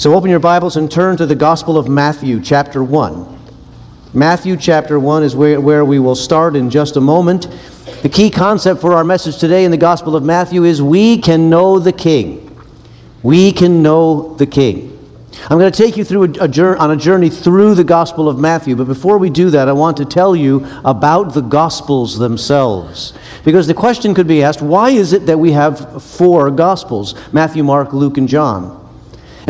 So open your Bibles and turn to the Gospel of Matthew, chapter 1. Matthew, chapter 1 is where, where we will start in just a moment. The key concept for our message today in the Gospel of Matthew is we can know the King. We can know the King. I'm going to take you through a, a, on a journey through the Gospel of Matthew, but before we do that, I want to tell you about the Gospels themselves. Because the question could be asked why is it that we have four Gospels Matthew, Mark, Luke, and John?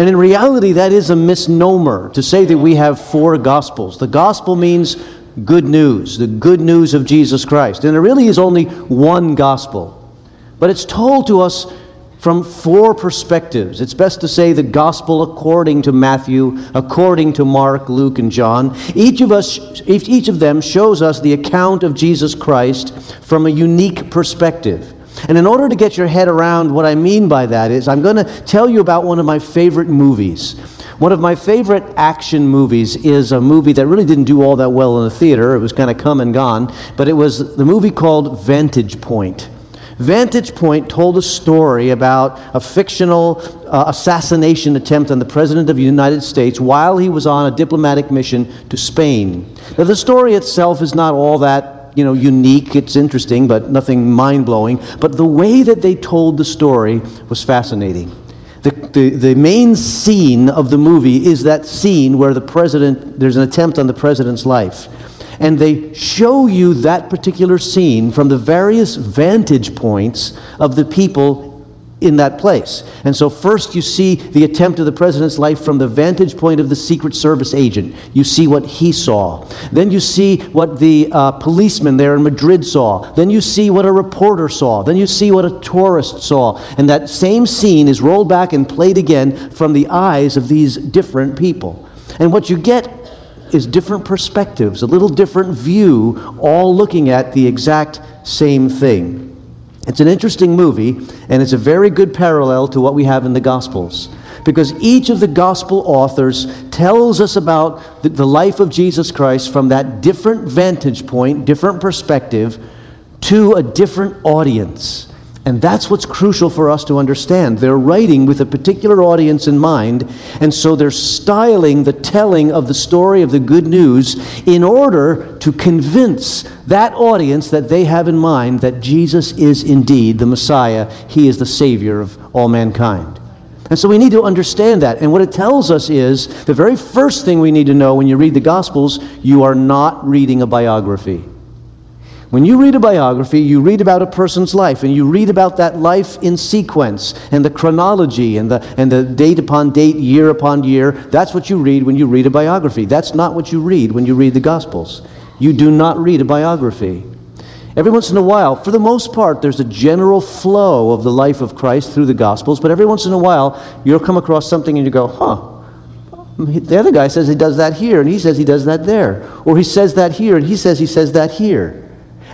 And in reality, that is a misnomer to say that we have four Gospels. The Gospel means good news, the good news of Jesus Christ. And there really is only one Gospel. But it's told to us from four perspectives. It's best to say the gospel according to Matthew, according to Mark, Luke, and John. Each of us each of them shows us the account of Jesus Christ from a unique perspective. And in order to get your head around what I mean by that is I'm going to tell you about one of my favorite movies. One of my favorite action movies is a movie that really didn't do all that well in the theater. It was kind of come and gone, but it was the movie called Vantage Point. Vantage Point told a story about a fictional uh, assassination attempt on the President of the United States while he was on a diplomatic mission to Spain. Now, the story itself is not all that you know, unique. It's interesting, but nothing mind blowing. But the way that they told the story was fascinating. The, the, the main scene of the movie is that scene where the president, there's an attempt on the president's life and they show you that particular scene from the various vantage points of the people in that place. And so, first, you see the attempt of the president's life from the vantage point of the Secret Service agent. You see what he saw. Then you see what the uh, policeman there in Madrid saw. Then you see what a reporter saw. Then you see what a tourist saw. And that same scene is rolled back and played again from the eyes of these different people. And what you get is different perspectives, a little different view, all looking at the exact same thing. It's an interesting movie, and it's a very good parallel to what we have in the Gospels. Because each of the Gospel authors tells us about the life of Jesus Christ from that different vantage point, different perspective, to a different audience. And that's what's crucial for us to understand. They're writing with a particular audience in mind, and so they're styling the telling of the story of the good news in order to convince that audience that they have in mind that Jesus is indeed the Messiah, He is the Savior of all mankind. And so we need to understand that. And what it tells us is the very first thing we need to know when you read the Gospels, you are not reading a biography. When you read a biography, you read about a person's life, and you read about that life in sequence, and the chronology, and the, and the date upon date, year upon year. That's what you read when you read a biography. That's not what you read when you read the Gospels. You do not read a biography. Every once in a while, for the most part, there's a general flow of the life of Christ through the Gospels, but every once in a while, you'll come across something and you go, huh, the other guy says he does that here, and he says he does that there. Or he says that here, and he says he says that here.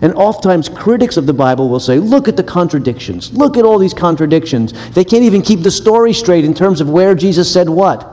And oftentimes, critics of the Bible will say, Look at the contradictions. Look at all these contradictions. They can't even keep the story straight in terms of where Jesus said what.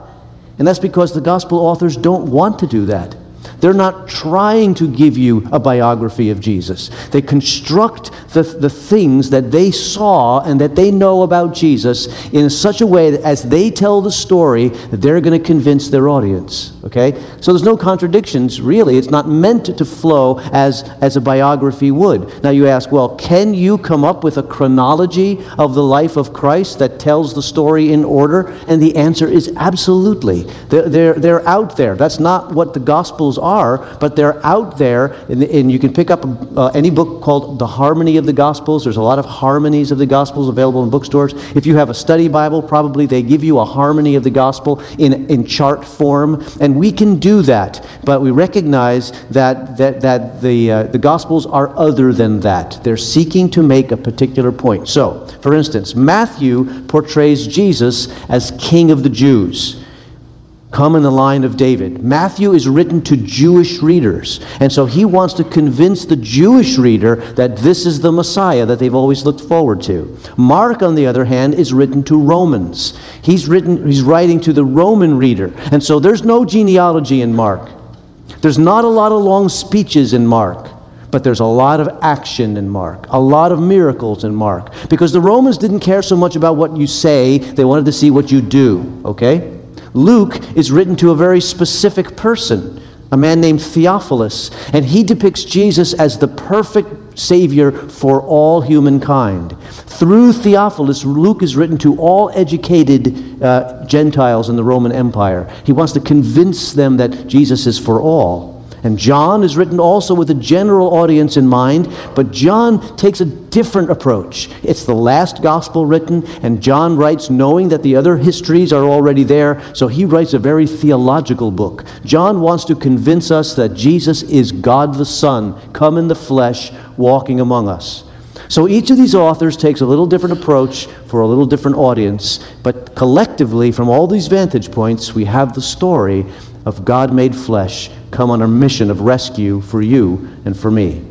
And that's because the gospel authors don't want to do that. They're not trying to give you a biography of Jesus. They construct the, the things that they saw and that they know about Jesus in such a way that as they tell the story, they're going to convince their audience. Okay? So there's no contradictions, really. It's not meant to flow as, as a biography would. Now you ask, well, can you come up with a chronology of the life of Christ that tells the story in order? And the answer is absolutely. They're, they're, they're out there. That's not what the Gospels are, but they're out there. And, and you can pick up uh, any book called The Harmony of the Gospels. There's a lot of harmonies of the Gospels available in bookstores. If you have a study Bible, probably they give you a harmony of the Gospel in, in chart form. And we can do that, but we recognize that, that, that the, uh, the Gospels are other than that. They're seeking to make a particular point. So, for instance, Matthew portrays Jesus as King of the Jews come in the line of David. Matthew is written to Jewish readers, and so he wants to convince the Jewish reader that this is the Messiah that they've always looked forward to. Mark, on the other hand, is written to Romans. He's, written, he's writing to the Roman reader, and so there's no genealogy in Mark. There's not a lot of long speeches in Mark. But there's a lot of action in Mark, a lot of miracles in Mark. Because the Romans didn't care so much about what you say, they wanted to see what you do, okay? Luke is written to a very specific person, a man named Theophilus, and he depicts Jesus as the perfect Savior for all humankind. Through Theophilus, Luke is written to all educated uh, Gentiles in the Roman Empire. He wants to convince them that Jesus is for all. And John is written also with a general audience in mind, but John takes a different approach. It's the last gospel written, and John writes knowing that the other histories are already there, so he writes a very theological book. John wants to convince us that Jesus is God the Son, come in the flesh, walking among us. So each of these authors takes a little different approach for a little different audience, but collectively, from all these vantage points, we have the story of God made flesh come on a mission of rescue for you and for me.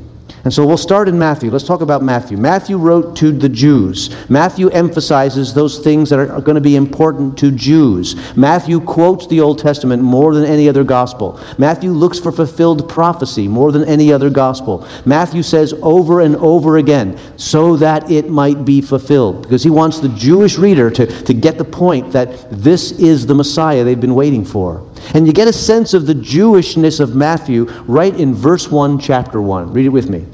And so we'll start in Matthew. Let's talk about Matthew. Matthew wrote to the Jews. Matthew emphasizes those things that are going to be important to Jews. Matthew quotes the Old Testament more than any other gospel. Matthew looks for fulfilled prophecy more than any other gospel. Matthew says over and over again, so that it might be fulfilled, because he wants the Jewish reader to, to get the point that this is the Messiah they've been waiting for. And you get a sense of the Jewishness of Matthew right in verse 1, chapter 1. Read it with me.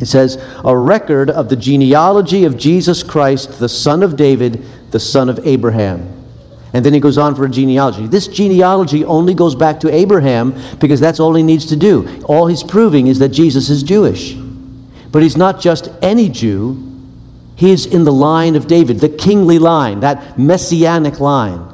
It says, A record of the genealogy of Jesus Christ, the son of David, the son of Abraham. And then he goes on for a genealogy. This genealogy only goes back to Abraham because that's all he needs to do. All he's proving is that Jesus is Jewish. But he's not just any Jew, he is in the line of David, the kingly line, that messianic line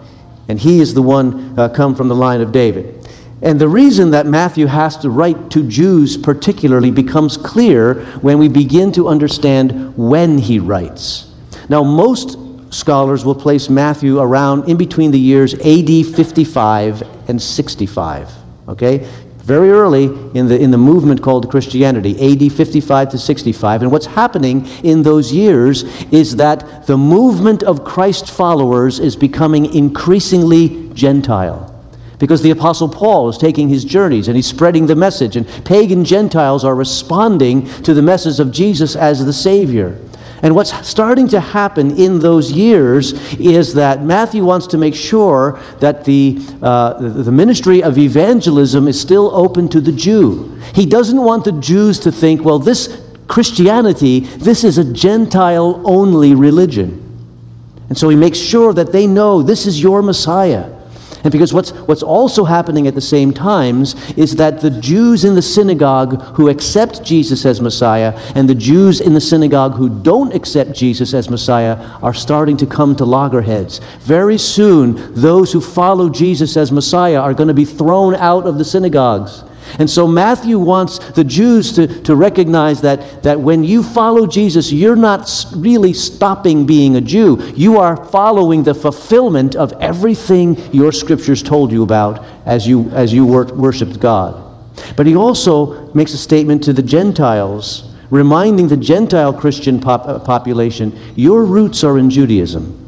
and he is the one uh, come from the line of David. And the reason that Matthew has to write to Jews particularly becomes clear when we begin to understand when he writes. Now, most scholars will place Matthew around in between the years AD 55 and 65. Okay? Very early in the, in the movement called Christianity, AD 55 to 65. And what's happening in those years is that the movement of Christ followers is becoming increasingly Gentile. Because the Apostle Paul is taking his journeys and he's spreading the message, and pagan Gentiles are responding to the message of Jesus as the Savior. And what's starting to happen in those years is that Matthew wants to make sure that the, uh, the ministry of evangelism is still open to the Jew. He doesn't want the Jews to think, well, this Christianity, this is a Gentile only religion. And so he makes sure that they know this is your Messiah. And because what's, what's also happening at the same times is that the Jews in the synagogue who accept Jesus as Messiah and the Jews in the synagogue who don't accept Jesus as Messiah are starting to come to loggerheads. Very soon, those who follow Jesus as Messiah are going to be thrown out of the synagogues. And so Matthew wants the Jews to, to recognize that, that when you follow Jesus, you're not really stopping being a Jew. You are following the fulfillment of everything your scriptures told you about as you, as you wor- worshiped God. But he also makes a statement to the Gentiles, reminding the Gentile Christian pop- uh, population your roots are in Judaism.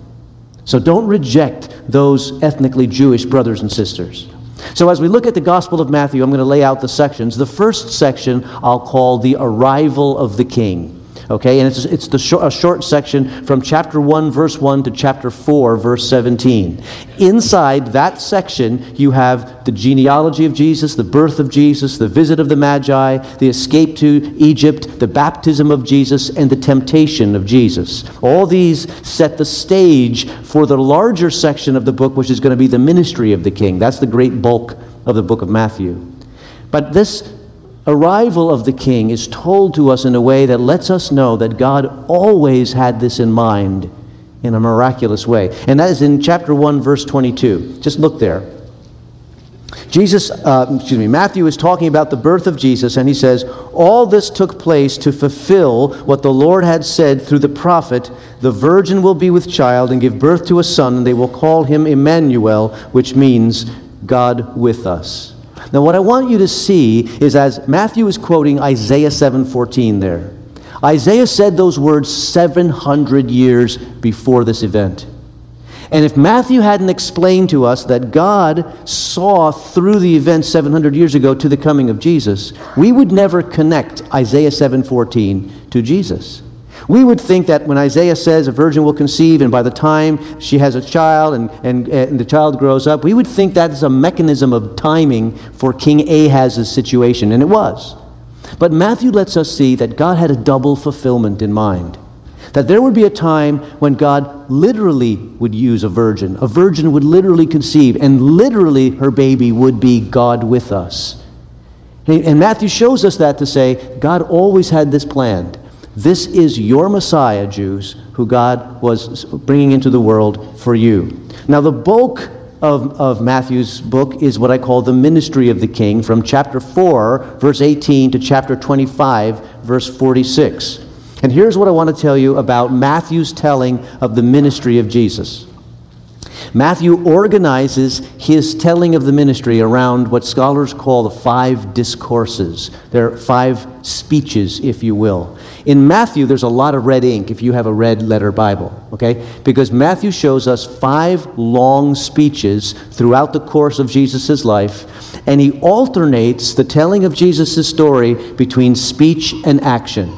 So don't reject those ethnically Jewish brothers and sisters. So, as we look at the Gospel of Matthew, I'm going to lay out the sections. The first section I'll call the arrival of the King. Okay, and it's, it's the short, a short section from chapter 1, verse 1 to chapter 4, verse 17. Inside that section, you have the genealogy of Jesus, the birth of Jesus, the visit of the Magi, the escape to Egypt, the baptism of Jesus, and the temptation of Jesus. All these set the stage for the larger section of the book, which is going to be the ministry of the king. That's the great bulk of the book of Matthew. But this arrival of the king is told to us in a way that lets us know that God always had this in mind in a miraculous way. And that is in chapter 1, verse 22. Just look there. Jesus, uh, excuse me, Matthew is talking about the birth of Jesus, and he says, All this took place to fulfill what the Lord had said through the prophet The virgin will be with child and give birth to a son, and they will call him Emmanuel, which means God with us. Now, what I want you to see is as Matthew is quoting Isaiah 7:14 there. Isaiah said those words 700 years before this event. And if Matthew hadn't explained to us that God saw through the event 700 years ago to the coming of Jesus, we would never connect Isaiah 7:14 to Jesus. We would think that when Isaiah says a virgin will conceive, and by the time she has a child and, and, and the child grows up, we would think that's a mechanism of timing for King Ahaz's situation, and it was. But Matthew lets us see that God had a double fulfillment in mind. That there would be a time when God literally would use a virgin. A virgin would literally conceive, and literally her baby would be God with us. And Matthew shows us that to say God always had this planned. This is your Messiah, Jews, who God was bringing into the world for you. Now, the bulk of, of Matthew's book is what I call the ministry of the king from chapter 4, verse 18, to chapter 25, verse 46. And here's what I want to tell you about Matthew's telling of the ministry of Jesus. Matthew organizes his telling of the ministry around what scholars call the five discourses. There are five speeches, if you will. In Matthew, there's a lot of red ink if you have a red letter Bible, okay? Because Matthew shows us five long speeches throughout the course of Jesus' life, and he alternates the telling of Jesus' story between speech and action.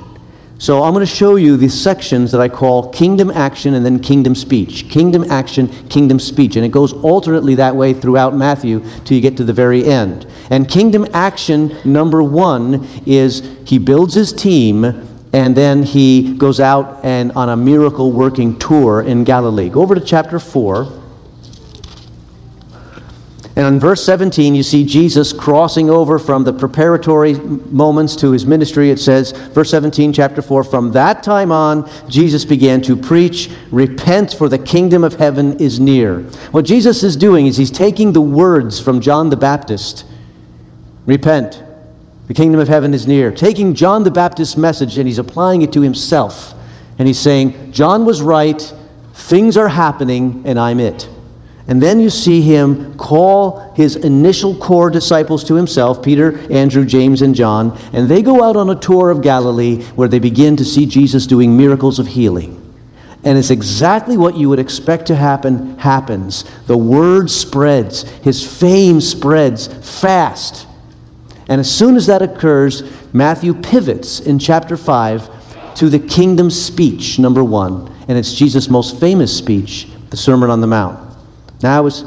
So I'm going to show you these sections that I call kingdom action and then kingdom speech. Kingdom action, kingdom speech. And it goes alternately that way throughout Matthew till you get to the very end. And kingdom action number one is he builds his team and then he goes out and on a miracle working tour in Galilee. Go over to chapter 4. And in verse 17, you see Jesus crossing over from the preparatory moments to his ministry. It says, verse 17, chapter 4, from that time on, Jesus began to preach, Repent, for the kingdom of heaven is near. What Jesus is doing is he's taking the words from John the Baptist Repent, the kingdom of heaven is near. Taking John the Baptist's message and he's applying it to himself. And he's saying, John was right, things are happening, and I'm it. And then you see him call his initial core disciples to himself Peter, Andrew, James, and John. And they go out on a tour of Galilee where they begin to see Jesus doing miracles of healing. And it's exactly what you would expect to happen happens. The word spreads, his fame spreads fast. And as soon as that occurs, Matthew pivots in chapter 5 to the kingdom speech, number one. And it's Jesus' most famous speech, the Sermon on the Mount. Now is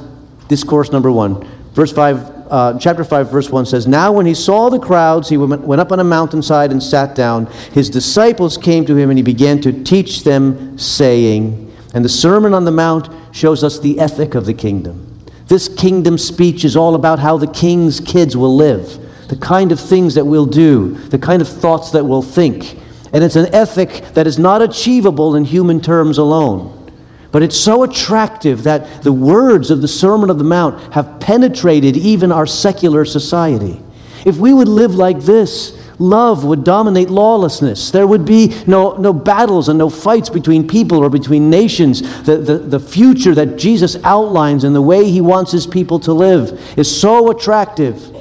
discourse number one. Verse 5, uh, chapter 5, verse 1 says, Now when he saw the crowds, he went up on a mountainside and sat down. His disciples came to him, and he began to teach them, saying, And the Sermon on the Mount shows us the ethic of the kingdom. This kingdom speech is all about how the king's kids will live, the kind of things that we'll do, the kind of thoughts that we'll think. And it's an ethic that is not achievable in human terms alone. But it's so attractive that the words of the Sermon of the Mount have penetrated even our secular society. If we would live like this, love would dominate lawlessness. There would be no, no battles and no fights between people or between nations. The, the, the future that Jesus outlines and the way he wants his people to live is so attractive.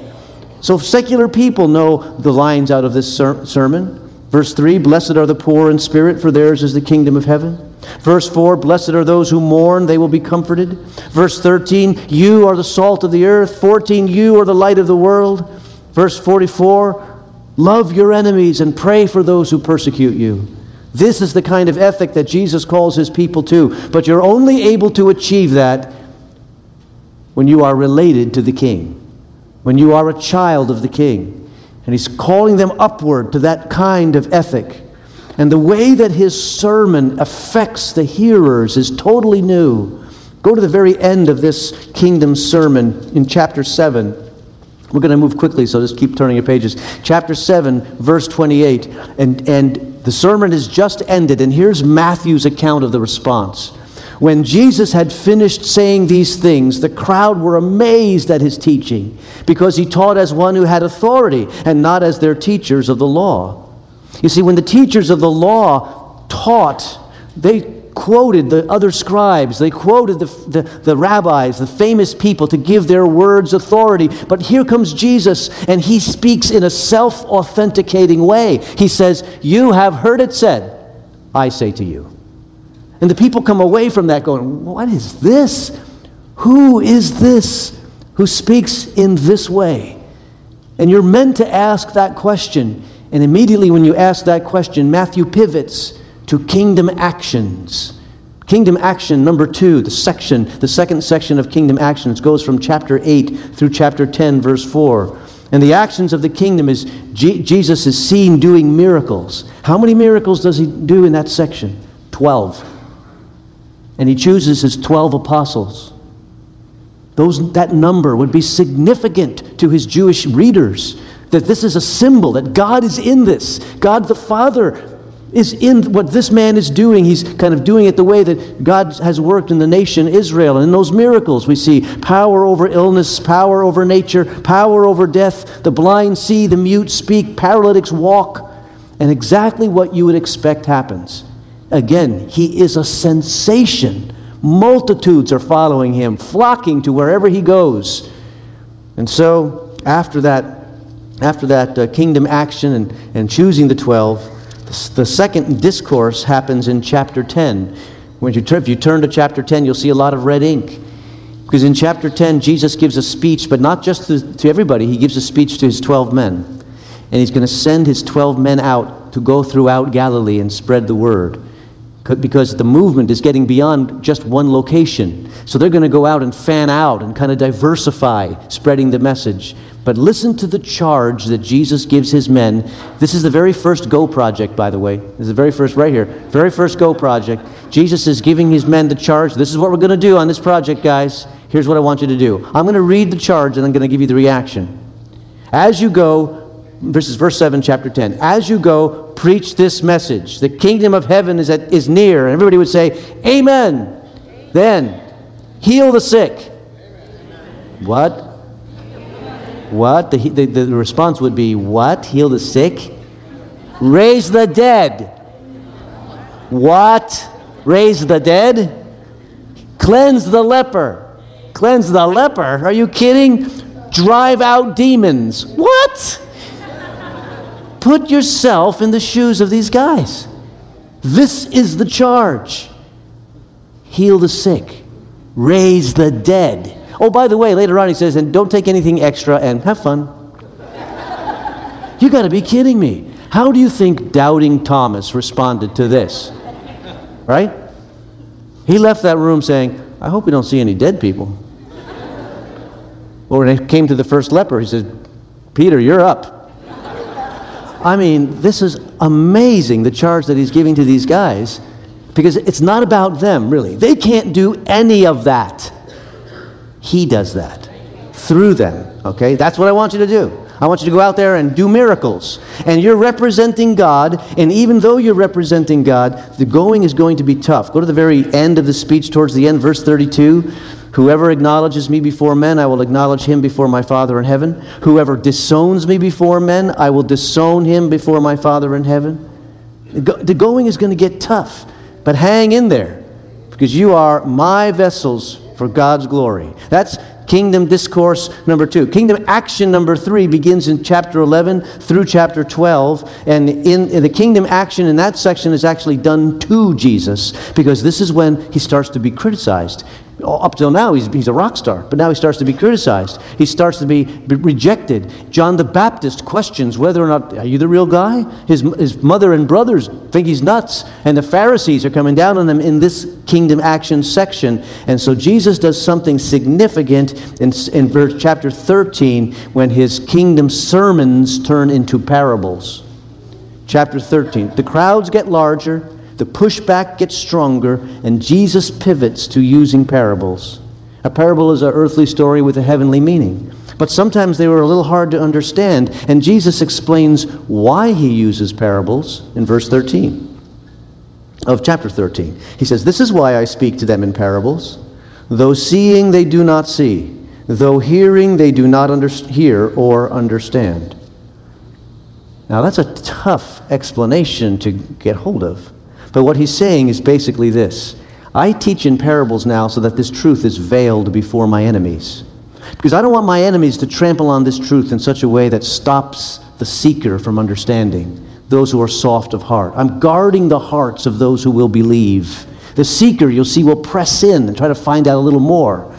So, secular people know the lines out of this ser- sermon. Verse 3 Blessed are the poor in spirit, for theirs is the kingdom of heaven. Verse 4 Blessed are those who mourn, they will be comforted. Verse 13 You are the salt of the earth. 14 You are the light of the world. Verse 44 Love your enemies and pray for those who persecute you. This is the kind of ethic that Jesus calls his people to. But you're only able to achieve that when you are related to the king, when you are a child of the king. And he's calling them upward to that kind of ethic. And the way that his sermon affects the hearers is totally new. Go to the very end of this kingdom sermon in chapter 7. We're going to move quickly, so just keep turning your pages. Chapter 7, verse 28. And, and the sermon is just ended, and here's Matthew's account of the response. When Jesus had finished saying these things, the crowd were amazed at his teaching, because he taught as one who had authority and not as their teachers of the law. You see, when the teachers of the law taught, they quoted the other scribes, they quoted the, the, the, rabbis, the famous people to give their words authority. But here comes Jesus, and he speaks in a self authenticating way. He says, You have heard it said, I say to you. And the people come away from that going, What is this? Who is this who speaks in this way? And you're meant to ask that question and immediately when you ask that question, Matthew pivots to kingdom actions. Kingdom action number two, the section, the second section of kingdom actions goes from chapter 8 through chapter 10, verse 4. And the actions of the kingdom is G- Jesus is seen doing miracles. How many miracles does he do in that section? 12. And he chooses his 12 apostles. Those, that number would be significant to his Jewish readers that this is a symbol that God is in this. God the Father is in what this man is doing. He's kind of doing it the way that God has worked in the nation Israel. And in those miracles, we see power over illness, power over nature, power over death. The blind see, the mute speak, paralytics walk. And exactly what you would expect happens. Again, he is a sensation. Multitudes are following him, flocking to wherever he goes. And so, after that, after that uh, kingdom action and, and choosing the 12, the second discourse happens in chapter 10. When you, if you turn to chapter 10, you'll see a lot of red ink. Because in chapter 10, Jesus gives a speech, but not just to, to everybody, he gives a speech to his 12 men. And he's going to send his 12 men out to go throughout Galilee and spread the word. Because the movement is getting beyond just one location. So they're going to go out and fan out and kind of diversify spreading the message. But listen to the charge that Jesus gives his men. This is the very first Go project, by the way. This is the very first, right here, very first Go project. Jesus is giving his men the charge. This is what we're going to do on this project, guys. Here's what I want you to do. I'm going to read the charge and I'm going to give you the reaction. As you go, is verse 7, chapter 10. As you go, preach this message. The kingdom of heaven is, at, is near. And everybody would say, Amen. Amen. Then, heal the sick. Amen. What? What? The, the, the response would be, What? Heal the sick? Raise the dead. What? Raise the dead? Cleanse the leper. Cleanse the leper? Are you kidding? Drive out demons. What? Put yourself in the shoes of these guys. This is the charge heal the sick, raise the dead. Oh, by the way, later on he says, and don't take anything extra and have fun. you got to be kidding me. How do you think doubting Thomas responded to this? Right? He left that room saying, I hope we don't see any dead people. Or when it came to the first leper, he said, Peter, you're up. I mean, this is amazing the charge that he's giving to these guys because it's not about them, really. They can't do any of that. He does that through them. Okay? That's what I want you to do. I want you to go out there and do miracles. And you're representing God, and even though you're representing God, the going is going to be tough. Go to the very end of the speech, towards the end, verse 32. Whoever acknowledges me before men, I will acknowledge him before my Father in heaven. Whoever disowns me before men, I will disown him before my Father in heaven. The going is going to get tough, but hang in there because you are my vessels for God's glory. That's kingdom discourse number two. Kingdom action number three begins in chapter 11 through chapter 12. And in, in, the kingdom action in that section is actually done to Jesus because this is when he starts to be criticized. Up till now, he's, he's a rock star, but now he starts to be criticized. He starts to be, rejected. John the Baptist questions whether or not, are you the real guy? His, his mother and brothers think he's nuts, and the Pharisees are coming down on him in this kingdom action section. And so Jesus does something significant in, in verse, chapter 13 when his kingdom sermons turn into parables. Chapter 13. The crowds get larger the pushback gets stronger, and Jesus pivots to using parables. A parable is an earthly story with a heavenly meaning. But sometimes they were a little hard to understand, and Jesus explains why he uses parables in verse 13 of chapter 13. He says, This is why I speak to them in parables. Though seeing, they do not see, though hearing, they do not under- hear or understand. Now, that's a tough explanation to get hold of. But what he's saying is basically this I teach in parables now so that this truth is veiled before my enemies. Because I don't want my enemies to trample on this truth in such a way that stops the seeker from understanding, those who are soft of heart. I'm guarding the hearts of those who will believe. The seeker, you'll see, will press in and try to find out a little more.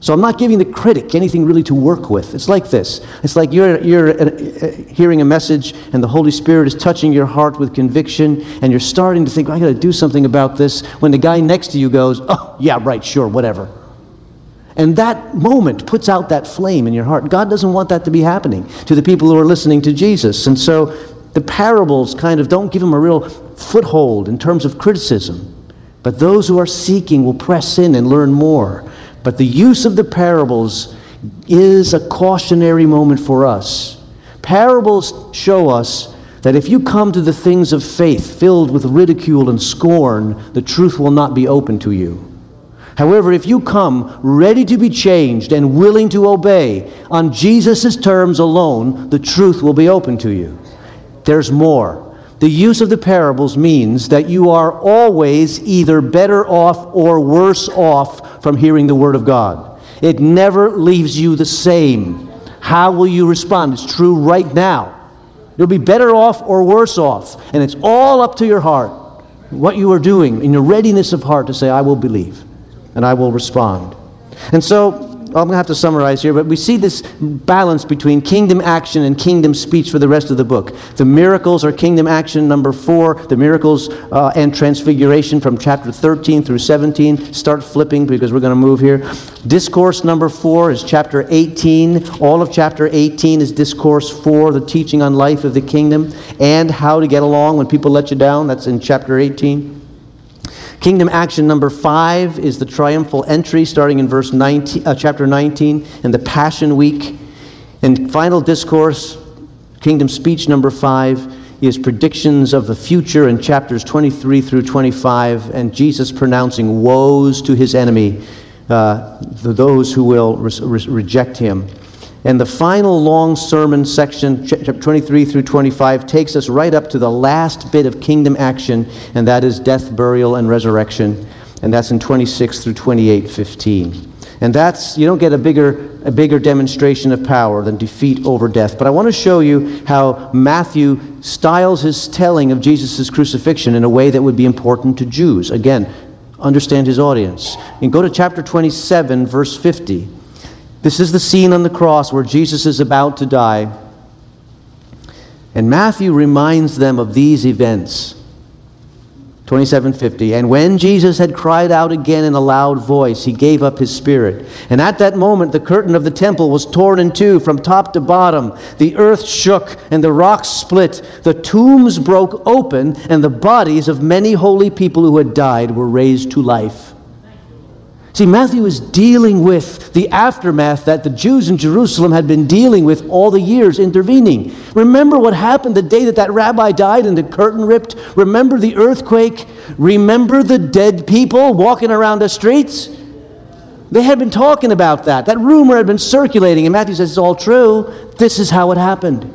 So I'm not giving the critic anything really to work with. It's like this. It's like you're, you're uh, uh, hearing a message and the Holy Spirit is touching your heart with conviction and you're starting to think, I got to do something about this when the guy next to you goes, oh, yeah, right, sure, whatever. And that moment puts out that flame in your heart. God doesn't want that to be happening to the people who are listening to Jesus. And so the parables kind of don't give them a real foothold in terms of criticism. But those who are seeking will press in and learn more. But the use of the parables is a cautionary moment for us. Parables show us that if you come to the things of faith filled with ridicule and scorn, the truth will not be open to you. However, if you come ready to be changed and willing to obey on Jesus' terms alone, the truth will be open to you. There's more. The use of the parables means that you are always either better off or worse off from hearing the Word of God. It never leaves you the same. How will you respond? It's true right now. You'll be better off or worse off. And it's all up to your heart, what you are doing, in your readiness of heart to say, I will believe and I will respond. And so I'm going to have to summarize here, but we see this balance between kingdom action and kingdom speech for the rest of the book. The miracles are kingdom action, number four. The miracles uh, and transfiguration from chapter 13 through 17. Start flipping because we're going to move here. Discourse number four is chapter 18. All of chapter 18 is discourse four, the teaching on life of the kingdom and how to get along when people let you down. That's in chapter 18. Kingdom action number five is the triumphal entry, starting in verse 19, uh, chapter 19, and the Passion Week. And final discourse, kingdom speech number five, is predictions of the future in chapters 23 through 25, and Jesus pronouncing woes to his enemy, uh, those who will re- re- reject him. And the final long sermon section, chapter 23 through 25, takes us right up to the last bit of kingdom action, and that is death, burial, and resurrection. And that's in 26 through 28, 15. And that's, you don't get a bigger, a bigger demonstration of power than defeat over death. But I want to show you how Matthew styles his telling of Jesus' crucifixion in a way that would be important to Jews. Again, understand his audience. And go to chapter 27, verse 50. This is the scene on the cross where Jesus is about to die. And Matthew reminds them of these events. 2750. And when Jesus had cried out again in a loud voice, he gave up his spirit. And at that moment, the curtain of the temple was torn in two from top to bottom. The earth shook and the rocks split. The tombs broke open, and the bodies of many holy people who had died were raised to life. See, Matthew is dealing with the aftermath that the Jews in Jerusalem had been dealing with all the years intervening. Remember what happened the day that that rabbi died and the curtain ripped? Remember the earthquake? Remember the dead people walking around the streets? They had been talking about that. That rumor had been circulating, and Matthew says it's all true. This is how it happened.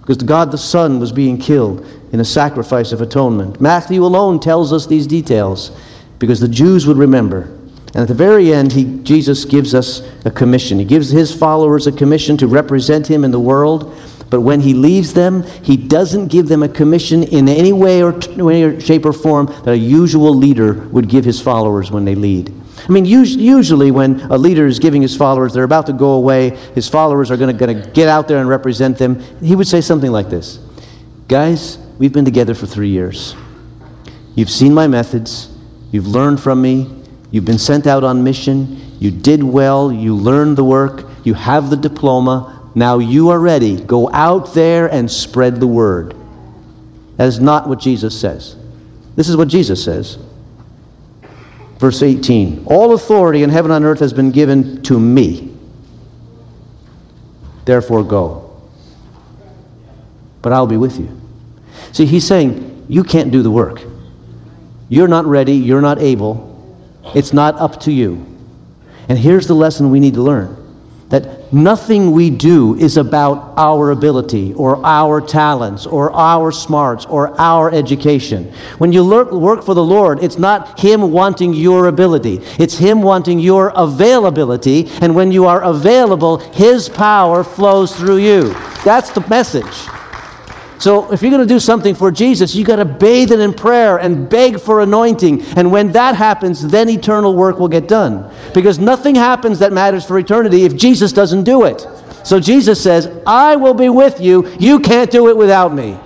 Because God the Son was being killed in a sacrifice of atonement. Matthew alone tells us these details because the Jews would remember. And at the very end, he, Jesus gives us a commission. He gives his followers a commission to represent him in the world. But when he leaves them, he doesn't give them a commission in any way or, t- shape or form that a usual leader would give his followers when they lead. I mean, usually when a leader is giving his followers, they're about to go away, his followers are going to get out there and represent them. He would say something like this Guys, we've been together for three years. You've seen my methods, you've learned from me, You've been sent out on mission. You did well. You learned the work. You have the diploma. Now you are ready. Go out there and spread the word. That is not what Jesus says. This is what Jesus says. Verse 18 All authority in heaven and earth has been given to me. Therefore, go. But I'll be with you. See, he's saying, You can't do the work. You're not ready. You're not able. It's not up to you. And here's the lesson we need to learn that nothing we do is about our ability or our talents or our smarts or our education. When you work for the Lord, it's not Him wanting your ability, it's Him wanting your availability. And when you are available, His power flows through you. That's the message. So if you're going to do something for Jesus, you got to bathe it in prayer and beg for anointing. And when that happens, then eternal work will get done. Because nothing happens that matters for eternity if Jesus doesn't do it. So Jesus says, I will be with you. You can't do it without me.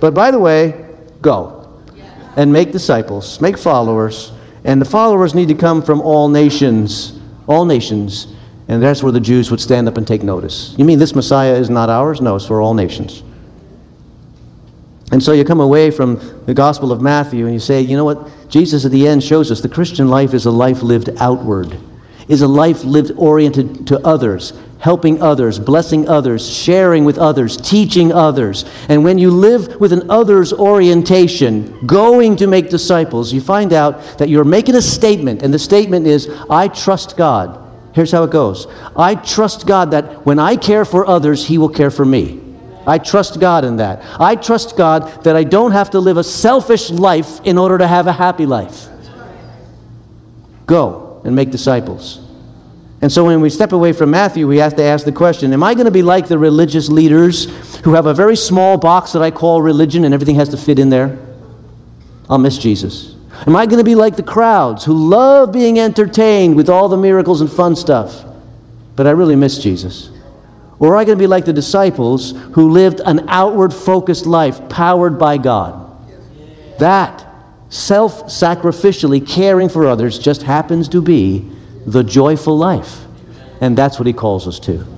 But by the way, go and make disciples, make followers. And the followers need to come from all nations, all nations. And that's where the Jews would stand up and take notice. You mean this Messiah is not ours? No, it's for all nations. And so you come away from the Gospel of Matthew and you say, you know what? Jesus at the end shows us the Christian life is a life lived outward, is a life lived oriented to others, helping others, blessing others, sharing with others, teaching others. And when you live with an others orientation, going to make disciples, you find out that you're making a statement, and the statement is, I trust God. Here's how it goes I trust God that when I care for others, He will care for me. I trust God in that. I trust God that I don't have to live a selfish life in order to have a happy life. Go and make disciples. And so when we step away from Matthew, we have to ask the question Am I going to be like the religious leaders who have a very small box that I call religion and everything has to fit in there? I'll miss Jesus. Am I going to be like the crowds who love being entertained with all the miracles and fun stuff, but I really miss Jesus? Or are I going to be like the disciples who lived an outward focused life powered by God? That, self sacrificially caring for others, just happens to be the joyful life. And that's what he calls us to.